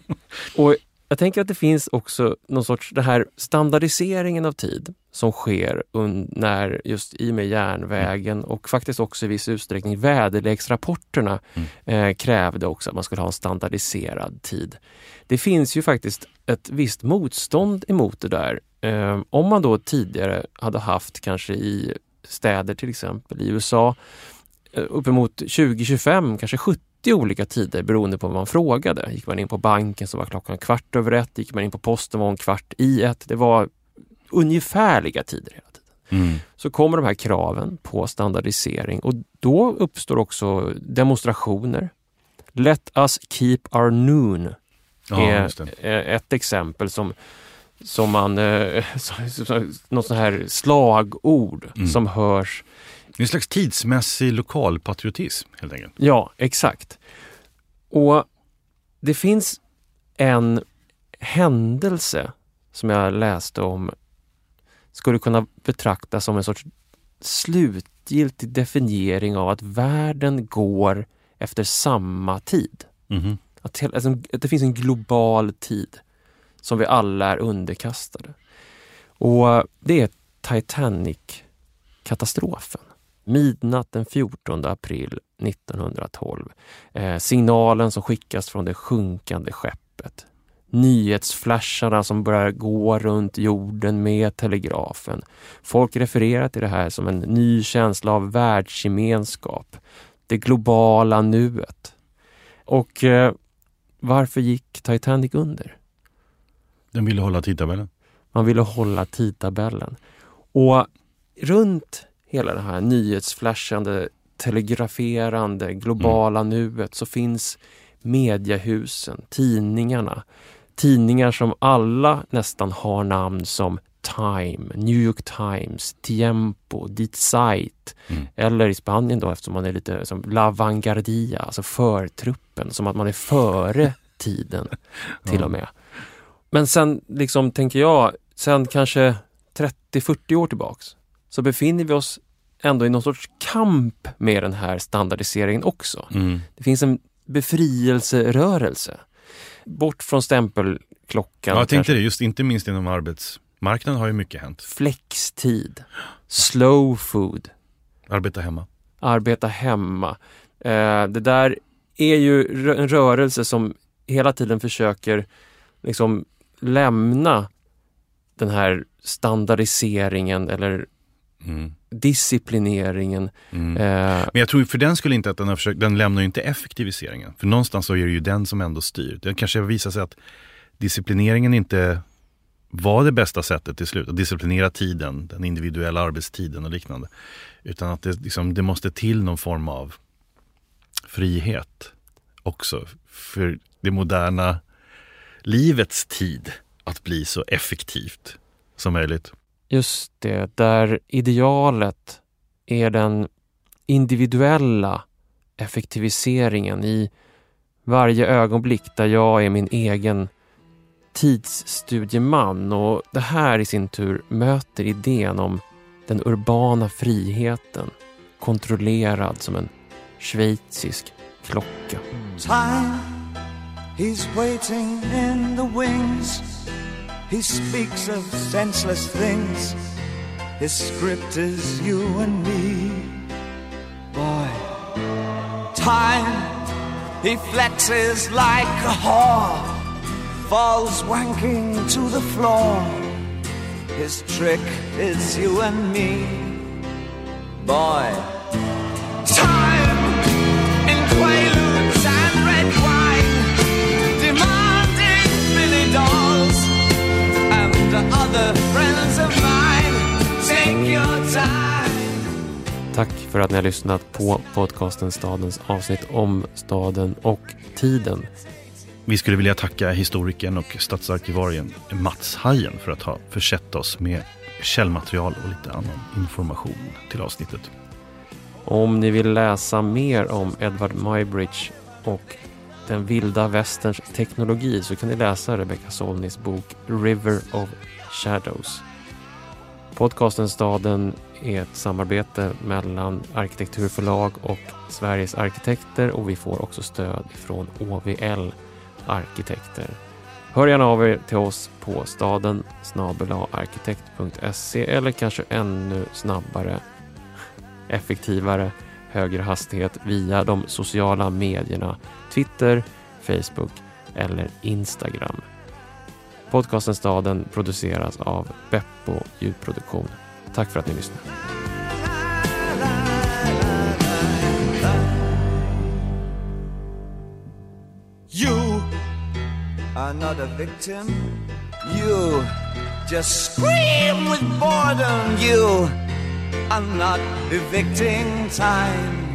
Och jag tänker att det finns också någon sorts, det här standardiseringen av tid som sker när just i och med järnvägen och faktiskt också i viss utsträckning väderleksrapporterna Mm. eh, krävde också att man skulle ha en standardiserad tid. Det finns ju faktiskt ett visst motstånd emot det där. Eh, om man då tidigare hade haft kanske i städer till exempel i USA eh, uppemot 20-25, kanske 70 olika tider beroende på vad man frågade. Gick man in på banken så var klockan kvart över ett, gick man in på posten var hon kvart i ett. Det var ungefärliga tider hela tiden. Mm. Så kommer de här kraven på standardisering och då uppstår också demonstrationer. Let us keep our noon Ja, är eh, ett exempel som, som man, eh, [LAUGHS] något sånt här slagord Mm. som hörs Det är en slags tidsmässig lokalpatriotism helt enkelt. Ja, exakt. Och det finns en händelse som jag läste om skulle kunna betraktas som en sorts slutgiltig definiering av att världen går efter samma tid. Mhm. Att, alltså, att det finns en global tid som vi alla är underkastade. Och det är Titanic-katastrofen. Midnatt den 14 april 1912. Eh, signalen som skickas från det sjunkande skeppet. Nyhetsflasharna som börjar gå runt jorden med telegrafen. Folk refererar till det här som en ny känsla av världsgemenskap. Det globala nuet. Och eh, varför gick Titanic under? Den ville hålla tidtabellen. Man ville hålla tidtabellen. Och runt hela det här nyhetsflashande, telegraferande, globala nuet så finns mediehusen, tidningarna. Tidningar som alla nästan har namn som Time, New York Times, Tiempo, Die Zeit Mm. eller i Spanien då eftersom man är lite som La Vanguardia, alltså förtruppen, som att man är före [LAUGHS] tiden till Ja. och med. Men sen liksom tänker jag, sen kanske 30-40 år tillbaks så befinner vi oss ändå i någon sorts kamp med den här standardiseringen också. Mm. Det finns en befrielserörelse. Bort från stämpelklockan. Ja, jag tänkte det, just inte minst inom arbetsmarknaden har ju mycket hänt. Flextid, slow food, Arbeta hemma. arbeta hemma. Eh, det där är ju en rörelse som hela tiden försöker liksom lämna den här standardiseringen eller Mm. Disciplineringen. Mm. Eh, Men jag tror för den skulle inte att den har försökt, den lämnar ju inte effektiviseringen. För någonstans så är det ju den som ändå styr. Det kanske visar sig att disciplineringen inte var det bästa sättet till slut. Att disciplinera tiden, den individuella arbetstiden och liknande. Utan att det, liksom, det måste till någon form av frihet också. För det moderna livets tid att bli så effektivt som möjligt. Just det, där idealet är den individuella effektiviseringen i varje ögonblick där jag är min egen tidsstudieman och det här i sin tur möter idén om den urbana friheten kontrollerad som en schweizisk klocka. Time, he's waiting in the wings. He speaks of senseless things. His script is you and me. Boy, time, he flexes like a whore, falls wanking to the floor. His trick is you and me. Boy, Tack för att ni har lyssnat på podcasten Stadens avsnitt om staden och tiden. Vi skulle vilja tacka historikern och stadsarkivarien Mats Hajen för att ha försett oss med källmaterial och lite annan information till avsnittet. Om ni vill läsa mer om Edward Muybridge och den vilda västerns teknologi så kan ni läsa Rebecca Solnis bok River of Shadows. Podcasten Staden är ett samarbete mellan Arkitekturförlag och Sveriges arkitekter och vi får också stöd från OVL Arkitekter. Hör gärna av er till oss på staden arkitekt.se eller kanske ännu snabbare, effektivare, högre hastighet via de sociala medierna Twitter, Facebook eller Instagram. Podcasten Staden produceras av Beppo ljudproduktion. Tack för att ni lyssnar. You are not a victim. You just scream with boredom. You are not evicting time.